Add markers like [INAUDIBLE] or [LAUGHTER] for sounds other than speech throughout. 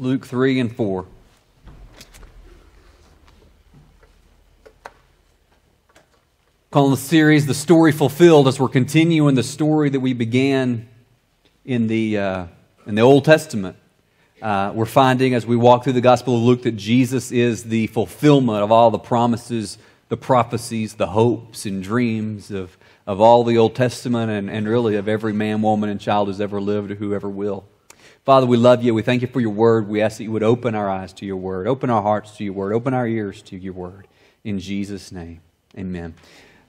Luke 3 and 4. Calling the series The Story Fulfilled as we're continuing the story that we began in the, uh, in the Old Testament. Uh, we're finding as we walk through the Gospel of Luke that Jesus is the fulfillment of all the promises, the prophecies, the hopes and dreams of, of all the Old Testament and, and really of every man, woman, and child who's ever lived or who ever will. Father, we love you. We thank you for your word. We ask that you would open our eyes to your word, open our hearts to your word, open our ears to your word. In Jesus' name, amen.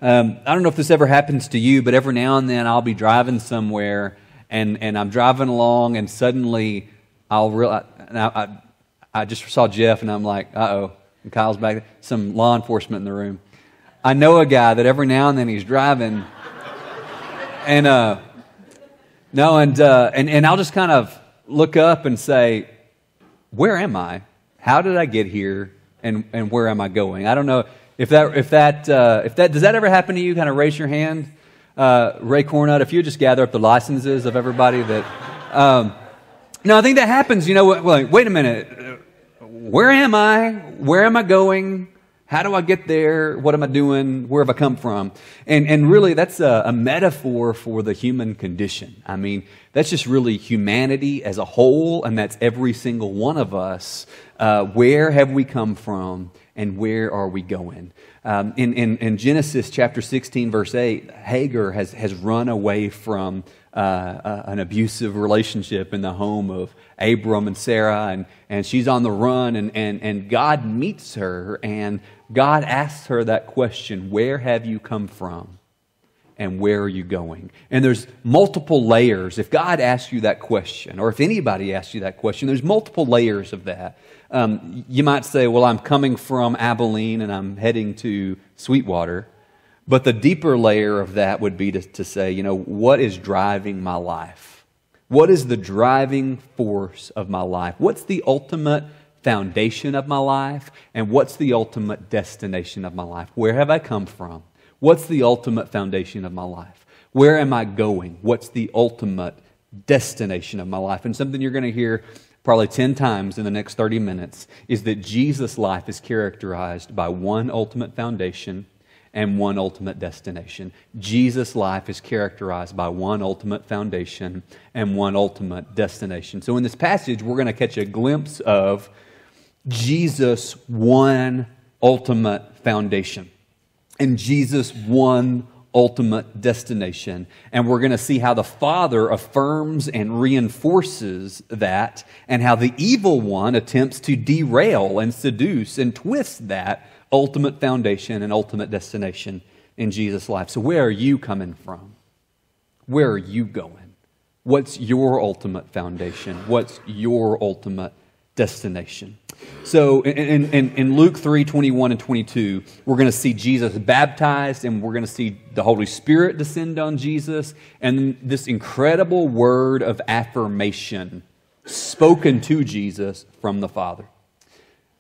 Um, I don't know if this ever happens to you, but every now and then I'll be driving somewhere and, and I'm driving along and suddenly I'll realize, I, I, I just saw Jeff and I'm like, uh oh. And Kyle's back there, some law enforcement in the room. I know a guy that every now and then he's driving [LAUGHS] and, uh, no, and, uh, and, and I'll just kind of look up and say, where am I? How did I get here? And, and where am I going? I don't know if that, if that, uh, if that, does that ever happen to you? Kind of raise your hand. Uh, Ray Cornut, if you just gather up the licenses of everybody that, um, no, I think that happens. You know, wait, wait a minute. Where am I? Where am I going? How do I get there? What am I doing? Where have I come from? And, and really, that's a, a, metaphor for the human condition. I mean, that's just really humanity as a whole, and that's every single one of us. Uh, where have we come from? and where are we going? Um, in, in, in, Genesis chapter 16, verse 8, Hagar has, has run away from uh, uh, an abusive relationship in the home of Abram and Sarah, and, and she's on the run, and, and, and God meets her, and God asks her that question Where have you come from? and where are you going? And there's multiple layers. If God asks you that question, or if anybody asks you that question, there's multiple layers of that. Um, you might say, Well, I'm coming from Abilene and I'm heading to Sweetwater. But the deeper layer of that would be to, to say, you know, what is driving my life? What is the driving force of my life? What's the ultimate foundation of my life? And what's the ultimate destination of my life? Where have I come from? What's the ultimate foundation of my life? Where am I going? What's the ultimate destination of my life? And something you're going to hear probably 10 times in the next 30 minutes is that Jesus' life is characterized by one ultimate foundation and one ultimate destination. Jesus' life is characterized by one ultimate foundation and one ultimate destination. So in this passage, we're going to catch a glimpse of Jesus' one ultimate foundation and Jesus' one ultimate destination. And we're going to see how the Father affirms and reinforces that, and how the evil one attempts to derail and seduce and twist that ultimate foundation and ultimate destination in Jesus' life. So, where are you coming from? Where are you going? What's your ultimate foundation? What's your ultimate destination? So in, in, in, Luke 3 21 and 22, we're going to see Jesus baptized, and we're going to see the Holy Spirit descend on Jesus, and this incredible word of affirmation spoken to Jesus from the Father.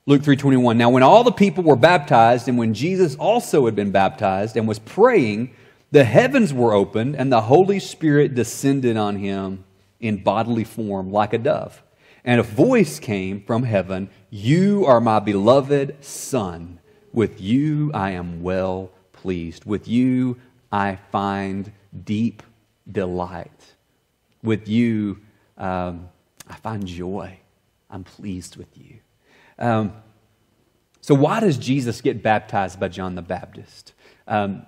Luke 3:21 Now when all the people were baptized and when Jesus also had been baptized and was praying the heavens were opened and the Holy Spirit descended on him in bodily form like a dove and a voice came from heaven You are my beloved Son. With you I am well pleased. With you I find deep delight. With you um, I find joy. I'm pleased with you. Um, so, why does Jesus get baptized by John the Baptist? Um,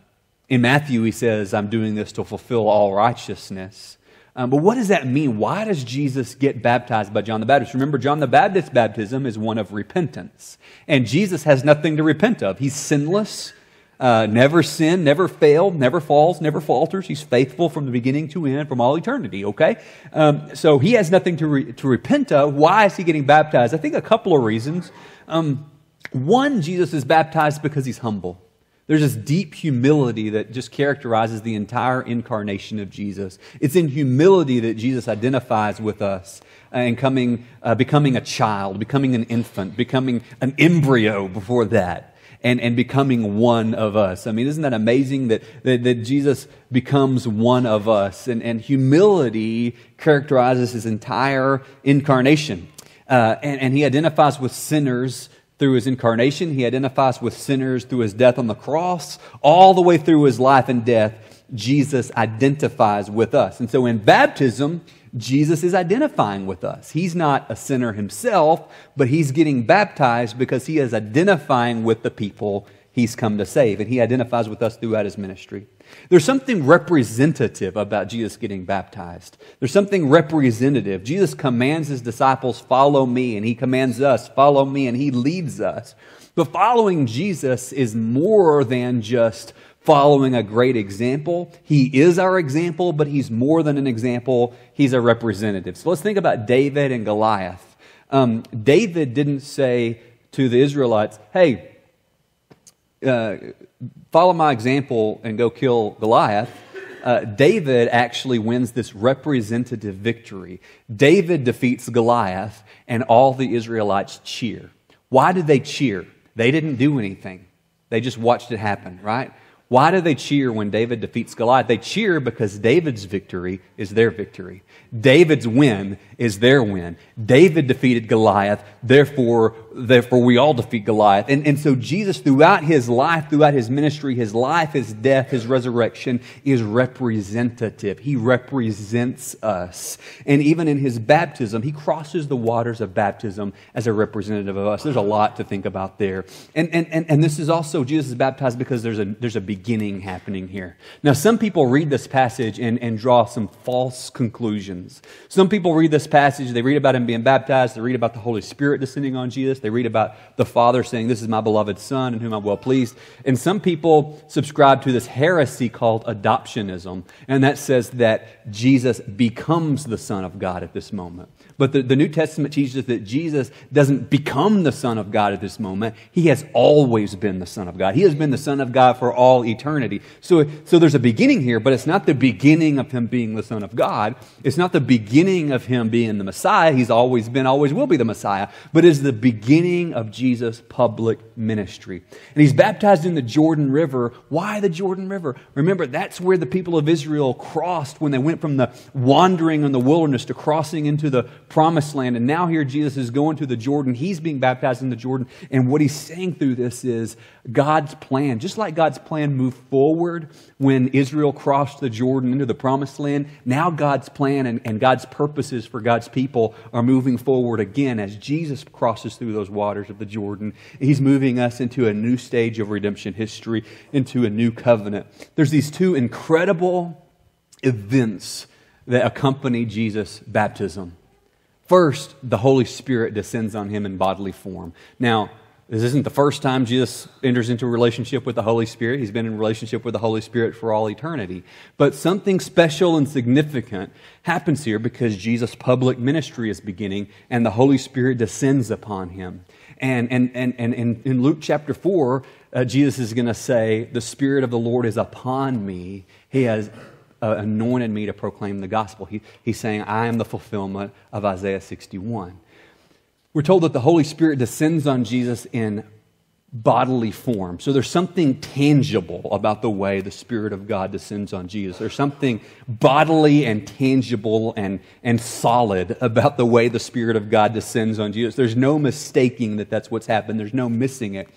in Matthew, he says, I'm doing this to fulfill all righteousness. Um, but what does that mean? Why does Jesus get baptized by John the Baptist? Remember, John the Baptist's baptism is one of repentance. And Jesus has nothing to repent of. He's sinless, uh, never sinned, never failed, never falls, never falters. He's faithful from the beginning to end, from all eternity, okay? Um, so he has nothing to, re- to repent of. Why is he getting baptized? I think a couple of reasons. Um, one, Jesus is baptized because he's humble. There's this deep humility that just characterizes the entire incarnation of Jesus. It's in humility that Jesus identifies with us and coming, uh, becoming a child, becoming an infant, becoming an embryo before that, and, and becoming one of us. I mean, isn't that amazing that, that, that Jesus becomes one of us? And, and humility characterizes his entire incarnation. Uh, and, and he identifies with sinners through his incarnation. He identifies with sinners through his death on the cross. All the way through his life and death, Jesus identifies with us. And so in baptism, Jesus is identifying with us. He's not a sinner himself, but he's getting baptized because he is identifying with the people he's come to save. And he identifies with us throughout his ministry. There's something representative about Jesus getting baptized. There's something representative. Jesus commands his disciples, follow me, and he commands us, follow me, and he leads us. But following Jesus is more than just following a great example. He is our example, but he's more than an example. He's a representative. So let's think about David and Goliath. Um, David didn't say to the Israelites, hey, uh, follow my example and go kill Goliath. Uh, David actually wins this representative victory. David defeats Goliath, and all the Israelites cheer. Why did they cheer? They didn't do anything, they just watched it happen, right? Why do they cheer when David defeats Goliath? They cheer because David's victory is their victory. David's win is their win. David defeated Goliath, therefore, therefore we all defeat Goliath. And, and so Jesus, throughout his life, throughout his ministry, his life, his death, his resurrection, is representative. He represents us. And even in his baptism, he crosses the waters of baptism as a representative of us. There's a lot to think about there. And, and, and, and this is also, Jesus is baptized because there's a, there's a beginning happening here. Now, some people read this passage and, and draw some false conclusions. Some people read this passage, they read about him being baptized, they read about the Holy Spirit descending on Jesus, they read about the Father saying, This is my beloved Son in whom I'm well pleased. And some people subscribe to this heresy called adoptionism, and that says that Jesus becomes the Son of God at this moment. But the, the New Testament teaches that Jesus doesn't become the Son of God at this moment. He has always been the Son of God. He has been the Son of God for all eternity. So, so there's a beginning here, but it's not the beginning of him being the Son of God. It's not the beginning of him being the Messiah. He's always been, always will be the Messiah, but is the beginning of Jesus' public ministry. And he's baptized in the Jordan River. Why the Jordan River? Remember, that's where the people of Israel crossed when they went from the wandering in the wilderness to crossing into the promised land. And now here Jesus is going to the Jordan. He's being baptized in the Jordan. And what he's saying through this is God's plan, just like God's plan moved forward when Israel crossed the Jordan into the promised land, now God's plan and, and God's purposes for God's people are moving forward again as Jesus crosses through those waters of the Jordan. He's moving us into a new stage of redemption history, into a new covenant. There's these two incredible events that accompany Jesus' baptism. First, the Holy Spirit descends on him in bodily form. Now, this isn't the first time Jesus enters into a relationship with the Holy Spirit. He's been in relationship with the Holy Spirit for all eternity. But something special and significant happens here because Jesus' public ministry is beginning and the Holy Spirit descends upon him. And, and, and, and, in Luke chapter 4, uh, Jesus is going to say, The Spirit of the Lord is upon me. He has uh, anointed me to proclaim the gospel. He, he's saying, I am the fulfillment of Isaiah 61. We're told that the Holy Spirit descends on Jesus in bodily form. So there's something tangible about the way the Spirit of God descends on Jesus. There's something bodily and tangible and, and solid about the way the Spirit of God descends on Jesus. There's no mistaking that that's what's happened, there's no missing it.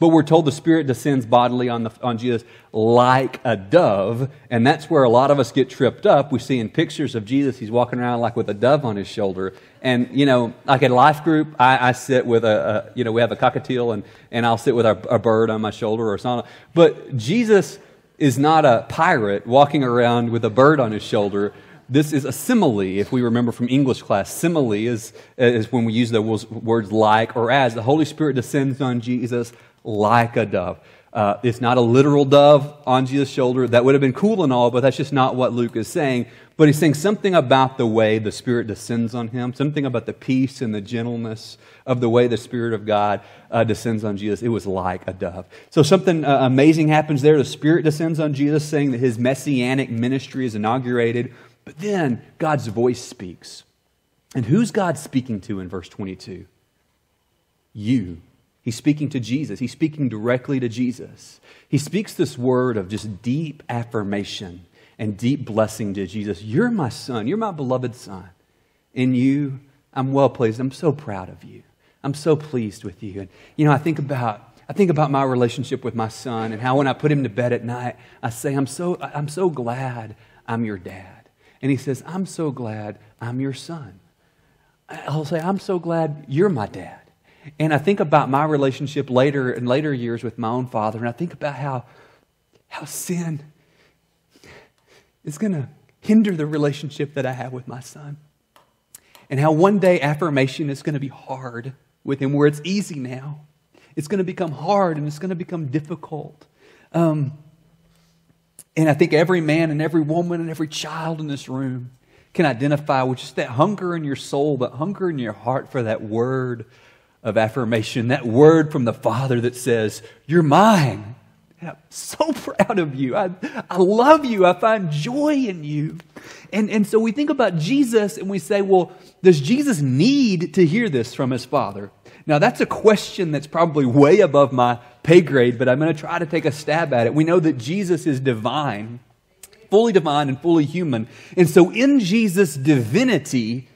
But we're told the Spirit descends bodily on, the, on Jesus like a dove, and that's where a lot of us get tripped up. We see in pictures of Jesus, he's walking around like with a dove on his shoulder. And, you know, like at life group, I, I sit with a, a, you know, we have a cockatiel, and, and I'll sit with a, a bird on my shoulder or something. But Jesus is not a pirate walking around with a bird on his shoulder. This is a simile, if we remember from English class. Simile is, is when we use the words like or as. The Holy Spirit descends on Jesus like a dove. Uh, it's not a literal dove on Jesus' shoulder. That would have been cool and all, but that's just not what Luke is saying. But he's saying something about the way the Spirit descends on him, something about the peace and the gentleness of the way the Spirit of God uh, descends on Jesus. It was like a dove. So something uh, amazing happens there. The Spirit descends on Jesus, saying that his messianic ministry is inaugurated. But then God's voice speaks. And who's God speaking to in verse 22? You He's speaking to Jesus. He's speaking directly to Jesus. He speaks this word of just deep affirmation and deep blessing to Jesus. You're my son. You're my beloved son. In you, I'm well pleased. I'm so proud of you. I'm so pleased with you. And, you know, I think about. I think about my relationship with my son and how when I put him to bed at night, I say, I'm so, I'm so glad I'm your dad. And he says, I'm so glad I'm your son. I'll say, I'm so glad you're my dad. And I think about my relationship later in later years with my own father, and I think about how, how sin is going to hinder the relationship that I have with my son. And how one day affirmation is going to be hard with him, where it's easy now. It's going to become hard and it's going to become difficult. Um, and I think every man and every woman and every child in this room can identify with just that hunger in your soul, that hunger in your heart for that word of affirmation, that word from the Father that says, You're mine. I'm so [LAUGHS] proud of you. I, I love you. I find joy in you. And, and so we think about Jesus and we say, well, does Jesus need to hear this from his Father? Now, that's a question that's probably way above my pay grade, but I'm going to try to take a stab at it. We know that Jesus is divine, fully divine and fully human. And so, in Jesus' divinity,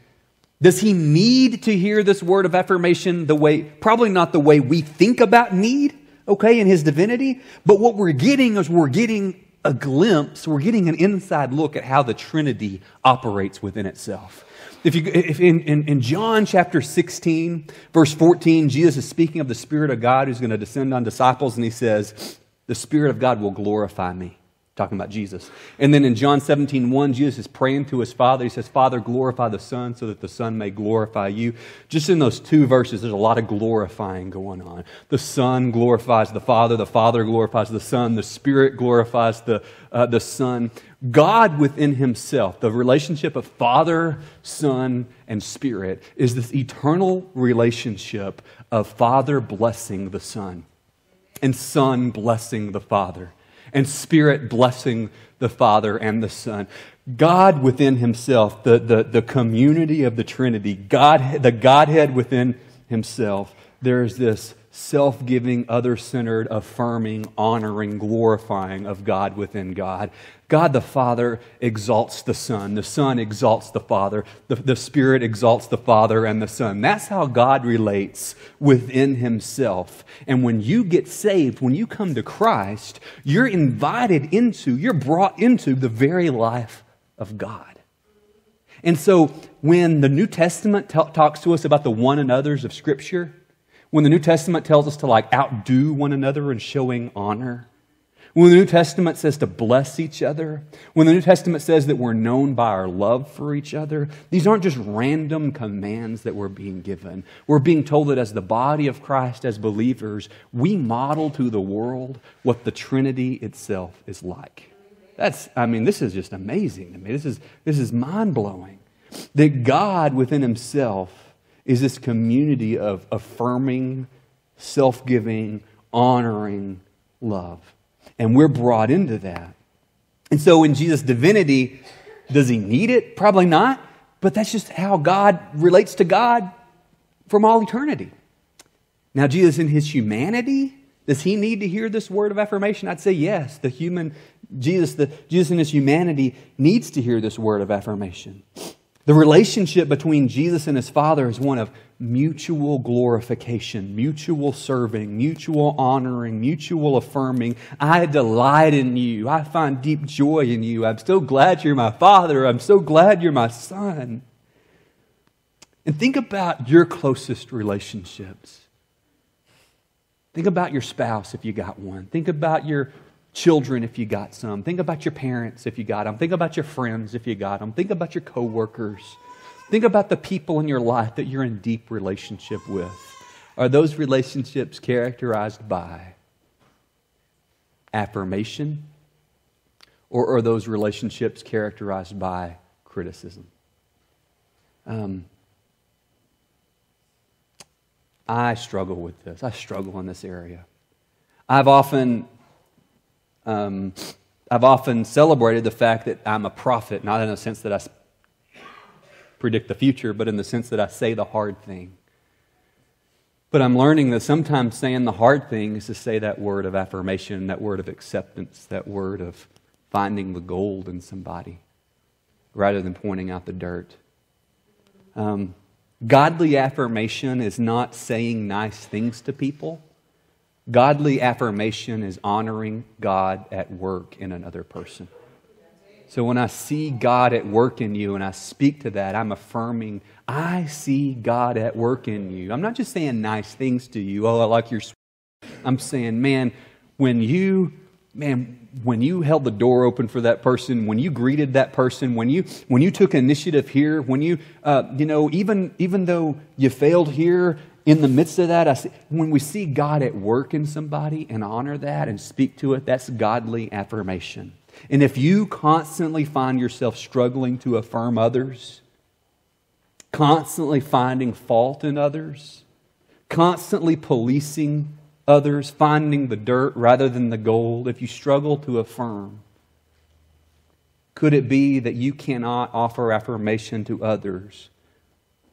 does he need to hear this word of affirmation the way, probably not the way we think about need, okay, in his divinity? But what we're getting is we're getting a glimpse, we're getting an inside look at how the Trinity operates within itself. If you, if in, in, in John chapter 16, verse 14, Jesus is speaking of the Spirit of God who's going to descend on disciples, and he says, The Spirit of God will glorify me talking about Jesus. And then in John 17, 1, Jesus is praying to his Father. He says, Father, glorify the Son so that the Son may glorify you. Just in those two verses, there's a lot of glorifying going on. The Son glorifies the Father, the Father glorifies the Son, the Spirit glorifies the, uh, the Son. God within himself, the relationship of Father, Son, and Spirit, is this eternal relationship of Father blessing the Son and Son blessing the Father and Spirit blessing the Father and the Son. God within Himself, the, the, the community of the Trinity, God, the Godhead within Himself, there is this self giving, other centered, affirming, honoring, glorifying of God within God. God the Father exalts the Son. The Son exalts the Father. The, the Spirit exalts the Father and the Son. That's how God relates within Himself. And when you get saved, when you come to Christ, you're invited into, you're brought into the very life of God. And so when the New Testament t- talks to us about the one another's of Scripture, when the New Testament tells us to like outdo one another in showing honor, when the New Testament says to bless each other, when the New Testament says that we're known by our love for each other, these aren't just random commands that we're being given. We're being told that as the body of Christ, as believers, we model to the world what the Trinity itself is like. That's, I mean, this is just amazing to me. This is, this is mind blowing. That God within Himself is this community of affirming, self giving, honoring love. And we're brought into that. And so, in Jesus' divinity, does he need it? Probably not. But that's just how God relates to God from all eternity. Now, Jesus, in his humanity, does he need to hear this word of affirmation? I'd say yes. The human Jesus, the Jesus in his humanity needs to hear this word of affirmation. The relationship between Jesus and his Father is one of mutual glorification, mutual serving, mutual honoring, mutual affirming. I delight in you. I find deep joy in you. I'm so glad you're my Father. I'm so glad you're my Son. And think about your closest relationships. Think about your spouse if you got one. Think about your children if you got some. Think about your parents if you got them. Think about your friends if you got them. Think about your coworkers. Think about the people in your life that you're in deep relationship with. Are those relationships characterized by affirmation? Or are those relationships characterized by criticism? Um, I struggle with this. I struggle in this area. I've often um, I've often celebrated the fact that I'm a prophet, not in the sense that I predict the future, but in the sense that I say the hard thing. But I'm learning that sometimes saying the hard thing is to say that word of affirmation, that word of acceptance, that word of finding the gold in somebody rather than pointing out the dirt. Um, Godly affirmation is not saying nice things to people. Godly affirmation is honoring God at work in another person. So when I see God at work in you and I speak to that, I'm affirming, I see God at work in you. I'm not just saying nice things to you. Oh, I like your. I'm saying, man, when you, man, when you held the door open for that person, when you greeted that person, when you when you took initiative here, when you, uh, you know, even even though you failed here, in the midst of that, I see, when we see God at work in somebody and honor that and speak to it, that's godly affirmation. And if you constantly find yourself struggling to affirm others, constantly finding fault in others, constantly policing others, finding the dirt rather than the gold, if you struggle to affirm, could it be that you cannot offer affirmation to others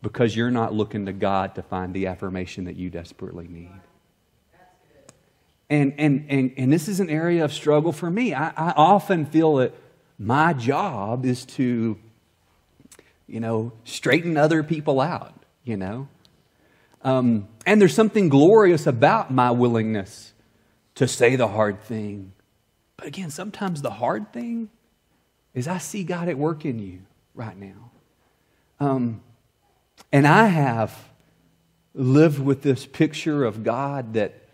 because you're not looking to God to find the affirmation that you desperately need? And, and, and, and this is an area of struggle for me. I, I often feel that my job is to, you know, straighten other people out, you know. Um, and there's something glorious about my willingness to say the hard thing. But again, sometimes the hard thing is I see God at work in you right now. Um, and I have lived with this picture of God that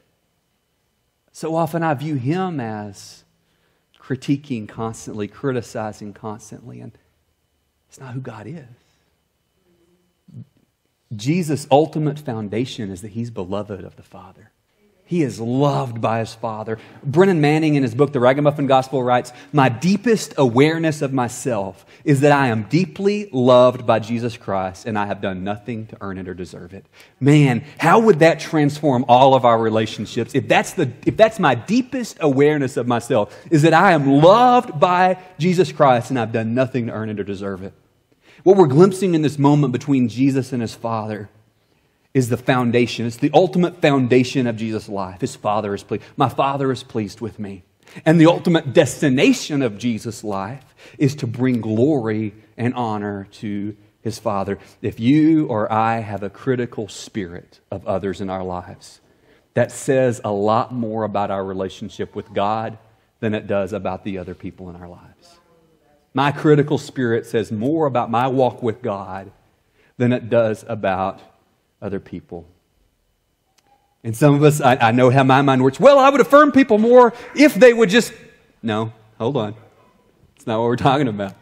so often I view him as critiquing constantly, criticizing constantly, and it's not who God is. Jesus' ultimate foundation is that he's beloved of the Father. He is loved by his Father. Brennan Manning, in his book, The Ragamuffin Gospel, writes My deepest awareness of myself is that I am deeply loved by Jesus Christ and I have done nothing to earn it or deserve it. Man, how would that transform all of our relationships if that's, the, if that's my deepest awareness of myself, is that I am loved by Jesus Christ and I've done nothing to earn it or deserve it? What we're glimpsing in this moment between Jesus and his Father is the foundation. It's the ultimate foundation of Jesus' life. His Father is pleased. My Father is pleased with me. And the ultimate destination of Jesus' life is to bring glory and honor to his Father. If you or I have a critical spirit of others in our lives, that says a lot more about our relationship with God than it does about the other people in our lives. My critical spirit says more about my walk with God than it does about other people. And some of us, I, I know how my mind works. Well, I would affirm people more if they would just. No, hold on. It's not what we're talking about.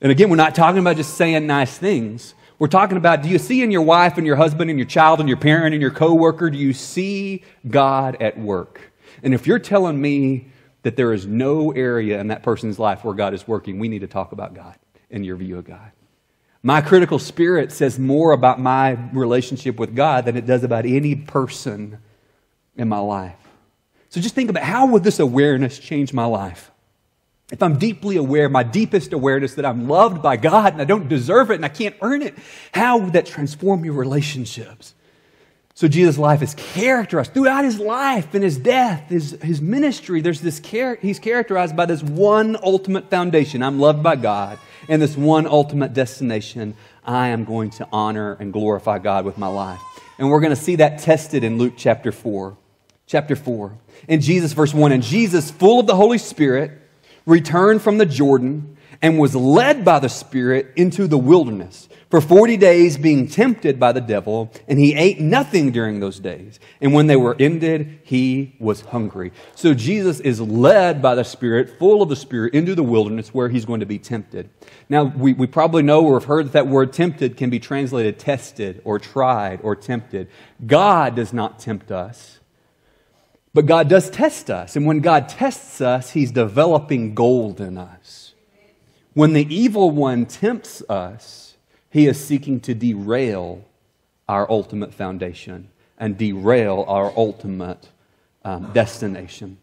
And again, we're not talking about just saying nice things. We're talking about do you see in your wife and your husband and your child and your parent and your coworker, do you see God at work? And if you're telling me that there is no area in that person's life where God is working, we need to talk about God and your view of God. My critical spirit says more about my relationship with God than it does about any person in my life. So just think about how would this awareness change my life? If I'm deeply aware, my deepest awareness that I'm loved by God and I don't deserve it and I can't earn it, how would that transform your relationships? So Jesus' life is characterized throughout his life and his death, his, his ministry. There's this char- he's characterized by this one ultimate foundation. I'm loved by God and this one ultimate destination. I am going to honor and glorify God with my life. And we're going to see that tested in Luke chapter 4. Chapter 4. In Jesus, verse 1, and Jesus, full of the Holy Spirit, returned from the Jordan and was led by the Spirit into the wilderness for 40 days being tempted by the devil, and he ate nothing during those days. And when they were ended, he was hungry. So Jesus is led by the Spirit, full of the Spirit, into the wilderness where he's going to be tempted. Now, we, we probably know or have heard that that word tempted can be translated tested or tried or tempted. God does not tempt us. But God does test us. And when God tests us, He's developing gold in us. When the evil one tempts us, he is seeking to derail our ultimate foundation and derail our ultimate um, destination.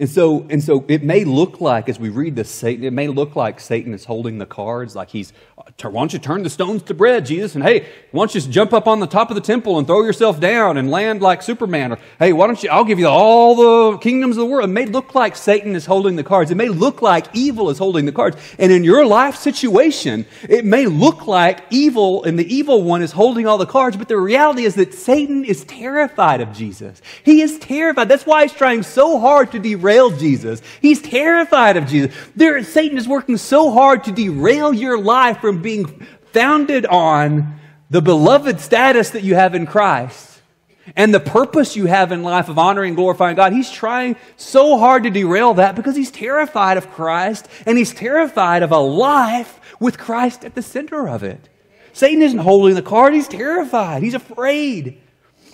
And so, and so it may look like, as we read this, Satan, it may look like Satan is holding the cards, like he's, why don't you turn the stones to bread, Jesus? And hey, why don't you just jump up on the top of the temple and throw yourself down and land like Superman? Or hey, why don't you, I'll give you all the kingdoms of the world. It may look like Satan is holding the cards. It may look like evil is holding the cards. And in your life situation, it may look like evil and the evil one is holding all the cards, but the reality is that Satan is terrified of Jesus. He is terrified. That's why he's trying so hard to derail Jesus. He's terrified of Jesus. There, Satan is working so hard to derail your life from being founded on the beloved status that you have in Christ and the purpose you have in life of honoring and glorifying God. He's trying so hard to derail that because he's terrified of Christ and he's terrified of a life with Christ at the center of it. Satan isn't holding the card, he's terrified, he's afraid.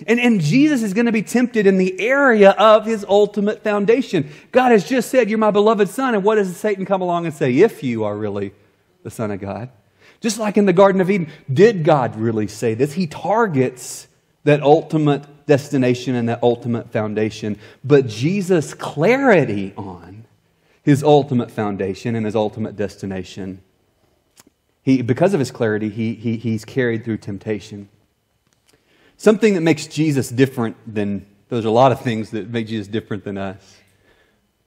And, and Jesus is going to be tempted in the area of his ultimate foundation. God has just said, You're my beloved son. And what does Satan come along and say? If you are really the Son of God. Just like in the Garden of Eden, did God really say this? He targets that ultimate destination and that ultimate foundation. But Jesus' clarity on his ultimate foundation and his ultimate destination, he, because of his clarity, he, he, he's carried through temptation. Something that makes Jesus different than, there's a lot of things that make Jesus different than us.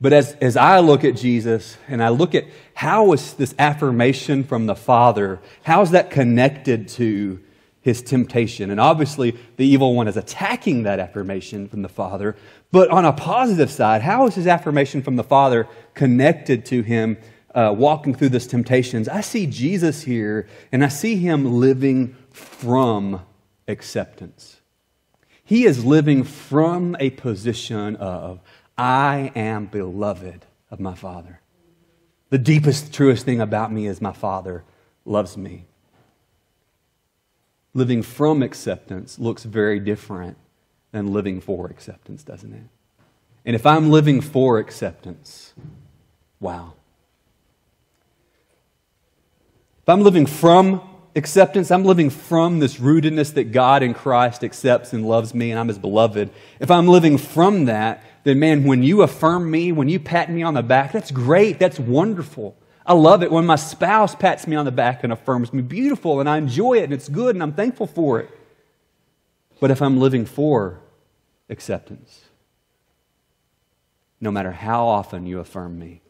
But as, as I look at Jesus and I look at how is this affirmation from the Father, how is that connected to his temptation? And obviously, the evil one is attacking that affirmation from the Father. But on a positive side, how is his affirmation from the Father connected to him uh, walking through this temptations? I see Jesus here and I see him living from acceptance. He is living from a position of, I am beloved of my Father. The deepest, truest thing about me is my Father loves me. Living from acceptance looks very different than living for acceptance, doesn't it? And if I'm living for acceptance, wow. If I'm living from acceptance, I'm living from this rootedness that God in Christ accepts and loves me and I'm his beloved. If I'm living from that, then man, when you affirm me, when you pat me on the back, that's great. That's wonderful. I love it when my spouse pats me on the back and affirms me. Beautiful, and I enjoy it, and it's good, and I'm thankful for it. But if I'm living for acceptance, no matter how often you affirm me,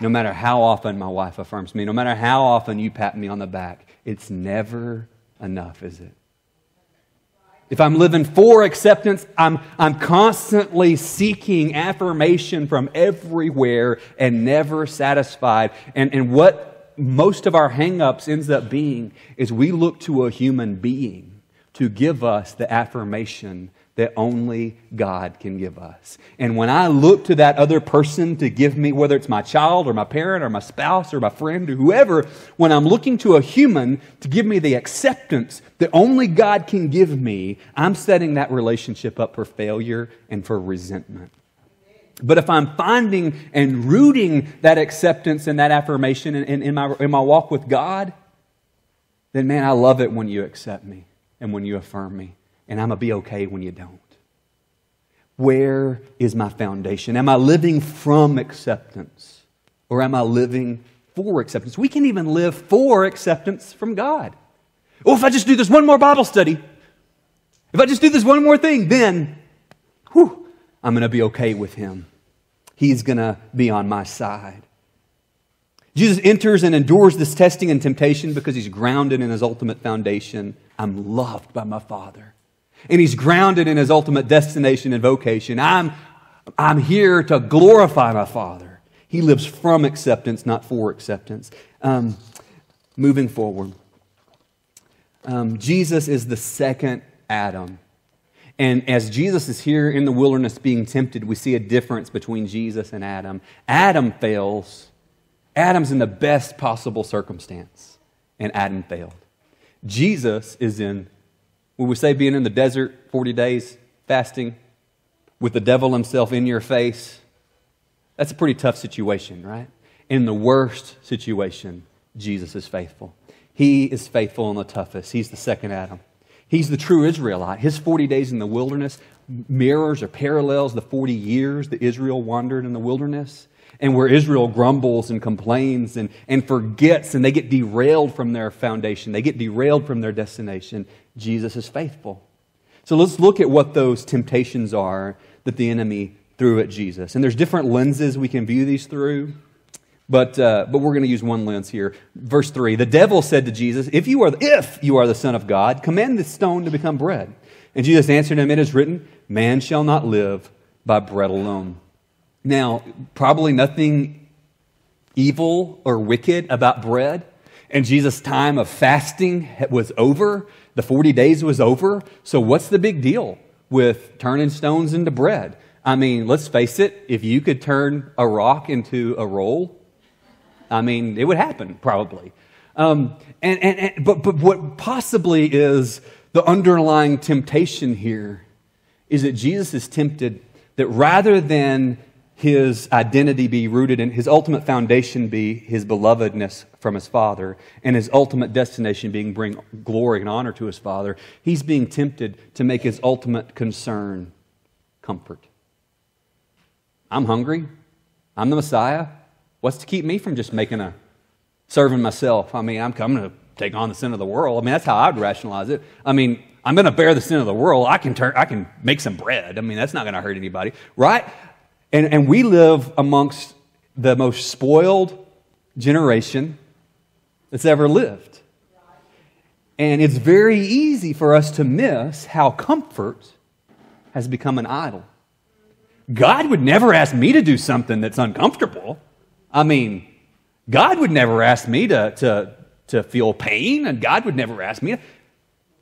no matter how often my wife affirms me, no matter how often you pat me on the back, it's never enough, is it? If I'm living for acceptance, I'm, I'm constantly seeking affirmation from everywhere and never satisfied. And, and what most of our hangups ends up being is we look to a human being to give us the affirmation that only God can give us. And when I look to that other person to give me, whether it's my child or my parent or my spouse or my friend or whoever, when I'm looking to a human to give me the acceptance that only God can give me, I'm setting that relationship up for failure and for resentment. But if I'm finding and rooting that acceptance and that affirmation in, in, in, my, in my walk with God, then man, I love it when you accept me and when you affirm me and I'm going to be okay when you don't. Where is my foundation? Am I living from acceptance or am I living for acceptance? We can even live for acceptance from God. Oh, if I just do this one more Bible study, if I just do this one more thing, then whew, I'm going to be okay with Him. He's going to be on my side. Jesus enters and endures this testing and temptation because he's grounded in his ultimate foundation. I'm loved by my Father and he's grounded in his ultimate destination and vocation. I'm, I'm here to glorify my Father. He lives from acceptance, not for acceptance. Um, moving forward, um, Jesus is the second Adam. And as Jesus is here in the wilderness being tempted, we see a difference between Jesus and Adam. Adam fails. Adam's in the best possible circumstance, and Adam failed. Jesus is in when we say being in the desert 40 days fasting with the devil himself in your face, that's a pretty tough situation, right? In the worst situation, Jesus is faithful. He is faithful in the toughest. He's the second Adam. He's the true Israelite. His 40 days in the wilderness mirrors or parallels the 40 years that Israel wandered in the wilderness. And where Israel grumbles and complains and, and forgets and they get derailed from their foundation, they get derailed from their destination, Jesus is faithful. So let's look at what those temptations are that the enemy threw at Jesus. And there's different lenses we can view these through. But, uh, but we're going to use one lens here. Verse 3 The devil said to Jesus, If you, are, if you are the Son of God, command this stone to become bread. And Jesus answered him, It is written, Man shall not live by bread alone. Now, probably nothing evil or wicked about bread. And Jesus' time of fasting was over. The 40 days was over. So, what's the big deal with turning stones into bread? I mean, let's face it, if you could turn a rock into a roll, I mean, it would happen probably. Um, and, and, and, but, but what possibly is the underlying temptation here is that Jesus is tempted that rather than his identity be rooted in his ultimate foundation be his belovedness from his father and his ultimate destination being bring glory and honor to his father he's being tempted to make his ultimate concern comfort i'm hungry i'm the messiah What's to keep me from just making a serving myself? I mean, I'm coming to take on the sin of the world. I mean, that's how I'd rationalize it. I mean, I'm going to bear the sin of the world. I can turn, I can make some bread. I mean, that's not going to hurt anybody, right? And, and we live amongst the most spoiled generation that's ever lived. And it's very easy for us to miss how comfort has become an idol. God would never ask me to do something that's uncomfortable. I mean, God would never ask me to, to, to feel pain, and God would never ask me. to.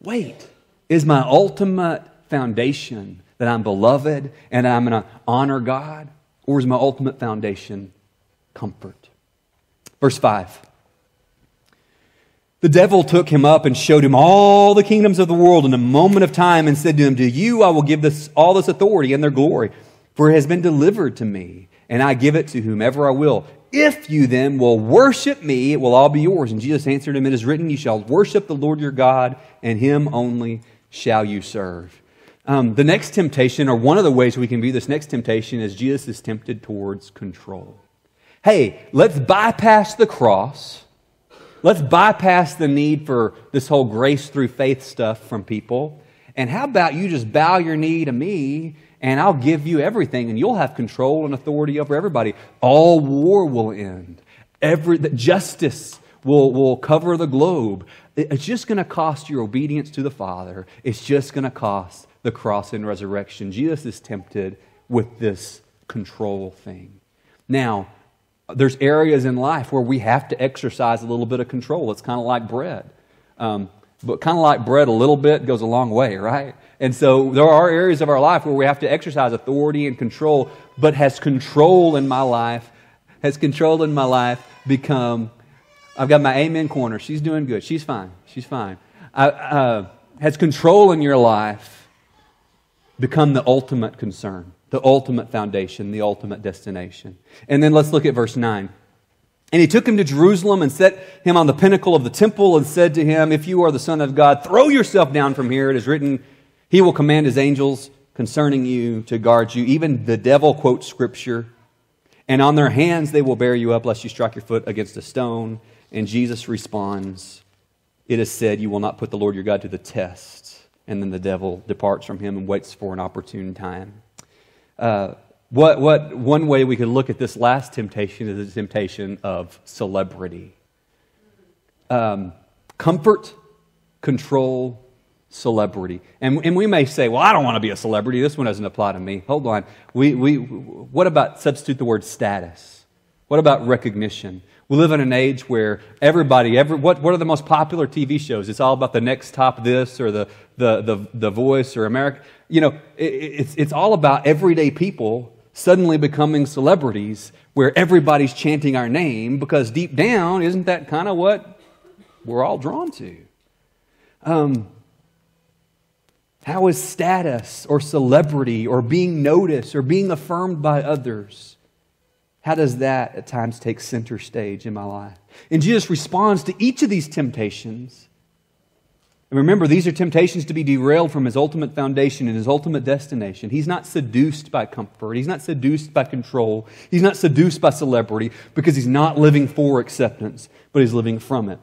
Wait, is my ultimate foundation that I'm beloved and I'm going to honor God? Or is my ultimate foundation comfort? Verse 5. The devil took him up and showed him all the kingdoms of the world in a moment of time and said to him, To you I will give this, all this authority and their glory, for it has been delivered to me, and I give it to whomever I will. If you then will worship me, it will all be yours. And Jesus answered him, It is written, You shall worship the Lord your God, and him only shall you serve. Um, the next temptation, or one of the ways we can view this next temptation, is Jesus is tempted towards control. Hey, let's bypass the cross. Let's bypass the need for this whole grace through faith stuff from people. And how about you just bow your knee to me and I'll give you everything, and you'll have control and authority over everybody. All war will end. Every justice will, will cover the globe. It's just going to cost your obedience to the Father. It's just going to cost the cross and resurrection. Jesus is tempted with this control thing. Now, there's areas in life where we have to exercise a little bit of control. It's kind of like bread. Um, but kind of like bread, a little bit goes a long way, right? And so there are areas of our life where we have to exercise authority and control, but has control in my life, has control in my life become, I've got my amen corner. She's doing good. She's fine. She's fine. I, uh, has control in your life become the ultimate concern, the ultimate foundation, the ultimate destination? And then let's look at verse 9. And he took him to Jerusalem and set him on the pinnacle of the temple and said to him, If you are the Son of God, throw yourself down from here. It is written, He will command His angels concerning you to guard you. Even the devil quotes scripture. And on their hands they will bear you up, lest you strike your foot against a stone. And Jesus responds, It is said, You will not put the Lord your God to the test. And then the devil departs from him and waits for an opportune time. Uh, what, what, one way we could look at this last temptation is the temptation of celebrity. Um, comfort, control, celebrity. And, and we may say, well, I don't want to be a celebrity. This one doesn't apply to me. Hold on. We, we, what about substitute the word status? What about recognition? We live in an age where everybody, every, what, what are the most popular TV shows? It's all about the next top this or the, the, the, the voice or America. You know, it, it's, it's all about everyday people suddenly becoming celebrities where everybody's chanting our name because deep down, isn't that kind of what we're all drawn to? Um, how is status or celebrity or being noticed or being affirmed by others? How does that at times take center stage in my life? And Jesus responds to each of these temptations And remember, these are temptations to be derailed from his ultimate foundation and his ultimate destination. He's not seduced by comfort. He's not seduced by control. He's not seduced by celebrity because he's not living for acceptance, but he's living from it.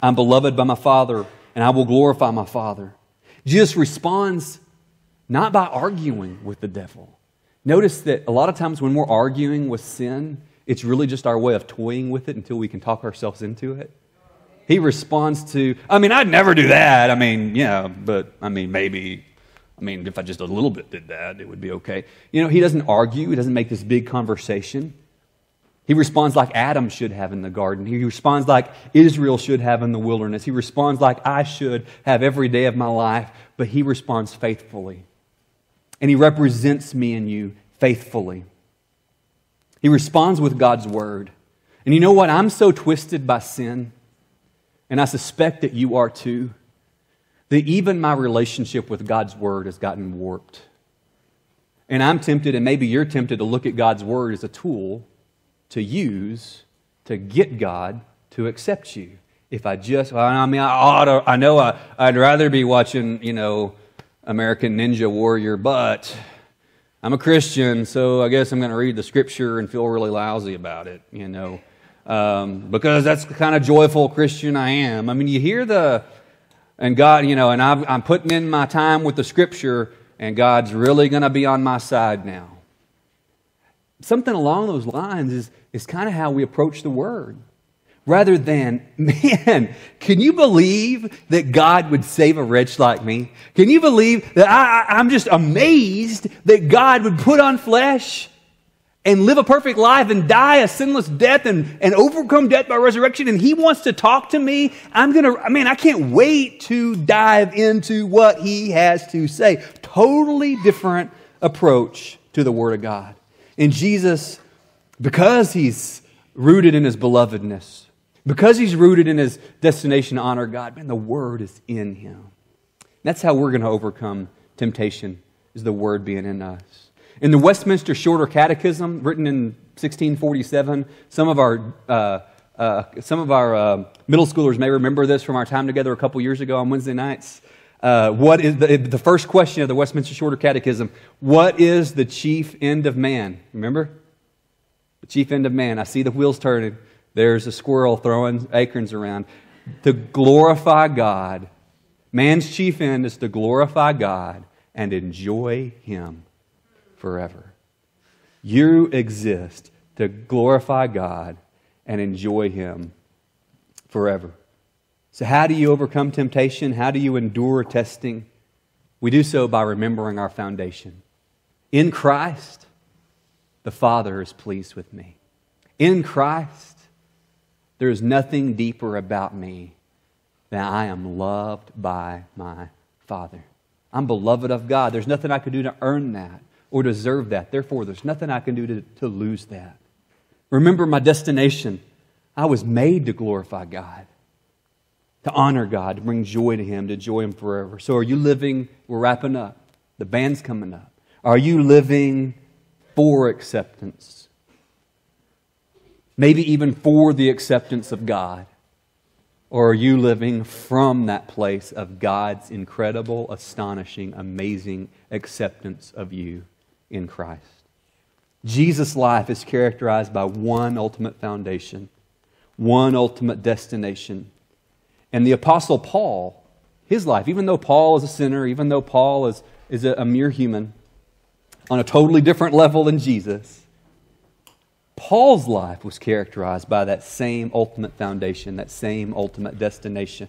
I'm beloved by my Father, and I will glorify my Father. Jesus responds not by arguing with the devil. Notice that a lot of times when we're arguing with sin, it's really just our way of toying with it until we can talk ourselves into it. He responds to, I mean, I'd never do that. I mean, yeah, but I mean, maybe, I mean, if I just a little bit did that, it would be okay. You know, he doesn't argue, he doesn't make this big conversation. He responds like Adam should have in the garden. He responds like Israel should have in the wilderness. He responds like I should have every day of my life, but he responds faithfully. And he represents me and you faithfully. He responds with God's word. And you know what? I'm so twisted by sin and I suspect that you are too, that even my relationship with God's Word has gotten warped. And I'm tempted, and maybe you're tempted, to look at God's Word as a tool to use to get God to accept you. If I just, I mean, I ought to, I know I, I'd rather be watching, you know, American Ninja Warrior, but I'm a Christian, so I guess I'm going to read the scripture and feel really lousy about it, you know um, because that's the kind of joyful Christian I am. I mean, you hear the, and God, you know, and i am putting in my time with the scripture, and God's really going to be on my side now. Something along those lines is, is kind of how we approach the word. Rather than, [LAUGHS] man, can you believe that God would save a wretch like me? Can you believe that I, I'm just amazed that God would put on flesh? and live a perfect life and die a sinless death and, and overcome death by resurrection and he wants to talk to me i'm gonna i mean i can't wait to dive into what he has to say totally different approach to the word of god and jesus because he's rooted in his belovedness because he's rooted in his destination to honor god man the word is in him that's how we're going to overcome temptation is the word being in us in the Westminster Shorter Catechism, written in 1647, some of our, uh, uh, some of our uh, middle schoolers may remember this from our time together a couple years ago on Wednesday nights. Uh, what is the, the first question of the Westminster Shorter Catechism? What is the chief end of man? Remember? The chief end of man. I see the wheels turning. There's a squirrel throwing acorns around. To glorify God. Man's chief end is to glorify God and enjoy Him forever. You exist to glorify God and enjoy Him forever. So, how do you overcome temptation? How do you endure testing? We do so by remembering our foundation. In Christ, the Father is pleased with me. In Christ, there is nothing deeper about me than I am loved by my Father. I'm beloved of God. There's nothing I could do to earn that or deserve that. Therefore, there's nothing I can do to, to lose that. Remember my destination. I was made to glorify God, to honor God, to bring joy to Him, to enjoy Him forever. So, are you living? We're wrapping up. The band's coming up. Are you living for acceptance? Maybe even for the acceptance of God? Or are you living from that place of God's incredible, astonishing, amazing acceptance of you? in Christ. Jesus' life is characterized by one ultimate foundation, one ultimate destination. And the Apostle Paul, his life, even though Paul is a sinner, even though Paul is, is a, a mere human on a totally different level than Jesus, Paul's life was characterized by that same ultimate foundation, that same ultimate destination.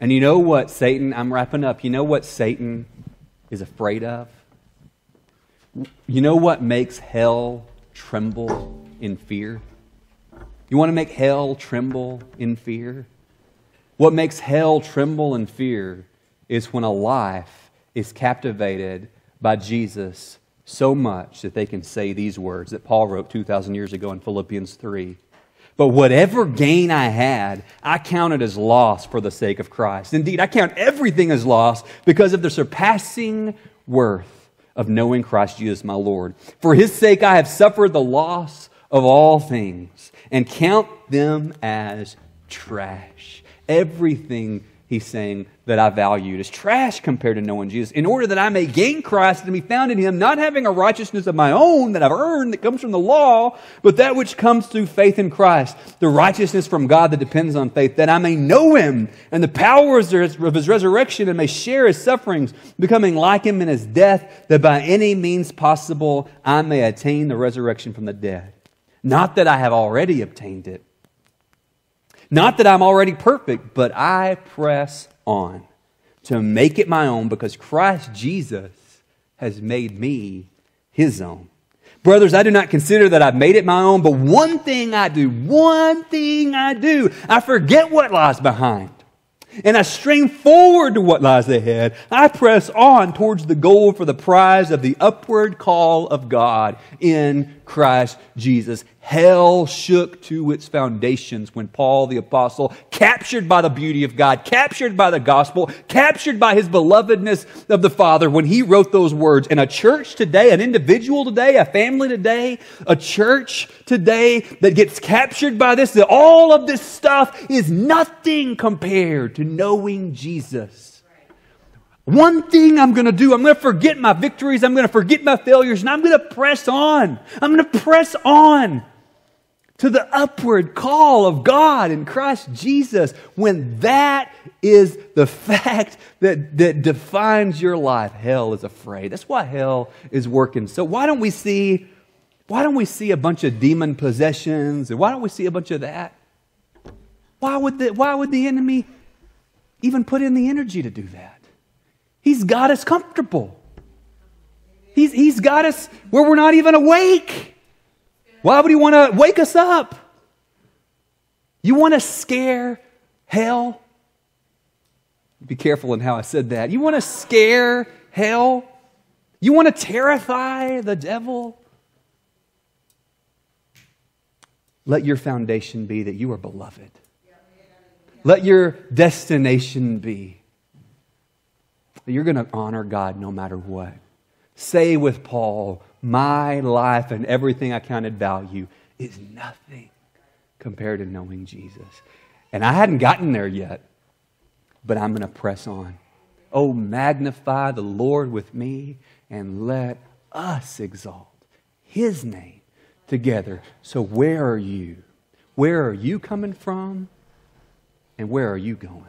And you know what Satan, I'm wrapping up, you know what Satan is afraid of? You know what makes hell tremble in fear? You want to make hell tremble in fear? What makes hell tremble in fear is when a life is captivated by Jesus so much that they can say these words that Paul wrote 2,000 years ago in Philippians 3. But whatever gain I had, I counted as loss for the sake of Christ. Indeed, I count everything as loss because of the surpassing worth of knowing Christ Jesus my Lord. For his sake I have suffered the loss of all things and count them as trash. Everything he's saying that I valued as trash compared to knowing Jesus, in order that I may gain Christ and be found in him, not having a righteousness of my own that I've earned that comes from the law, but that which comes through faith in Christ, the righteousness from God that depends on faith, that I may know him and the powers of his resurrection and may share his sufferings, becoming like him in his death, that by any means possible I may attain the resurrection from the dead. Not that I have already obtained it not that I'm already perfect, but I press on to make it my own because Christ Jesus has made me his own. Brothers, I do not consider that I've made it my own, but one thing I do, one thing I do, I forget what lies behind and I strain forward to what lies ahead. I press on towards the goal for the prize of the upward call of God in Christ Jesus. Hell shook to its foundations when Paul the Apostle, captured by the beauty of God, captured by the gospel, captured by his belovedness of the Father, when he wrote those words. And a church today, an individual today, a family today, a church today that gets captured by this, that all of this stuff is nothing compared to knowing Jesus. One thing I'm going to do, I'm going to forget my victories, I'm going to forget my failures, and I'm going to press on. I'm going to press on to the upward call of God in Christ Jesus when that is the [LAUGHS] fact that, that defines your life. Hell is afraid. That's why hell is working. So why don't we see, why don't we see a bunch of demon possessions and why don't we see a bunch of that? Why would the, why would the enemy even put in the energy to do that? He's got us comfortable. He's, he's got us where we're not even awake. Why would he want to wake us up? You want to scare hell? Be careful in how I said that. You want to scare hell? You want to terrify the devil? Let your foundation be that you are beloved. Let your destination be that you're going to honor God no matter what. Say with Paul, my life and everything I counted value is nothing compared to knowing Jesus. And I hadn't gotten there yet, but I'm going to press on. Oh, magnify the Lord with me and let us exalt his name together. So, where are you? Where are you coming from? And where are you going?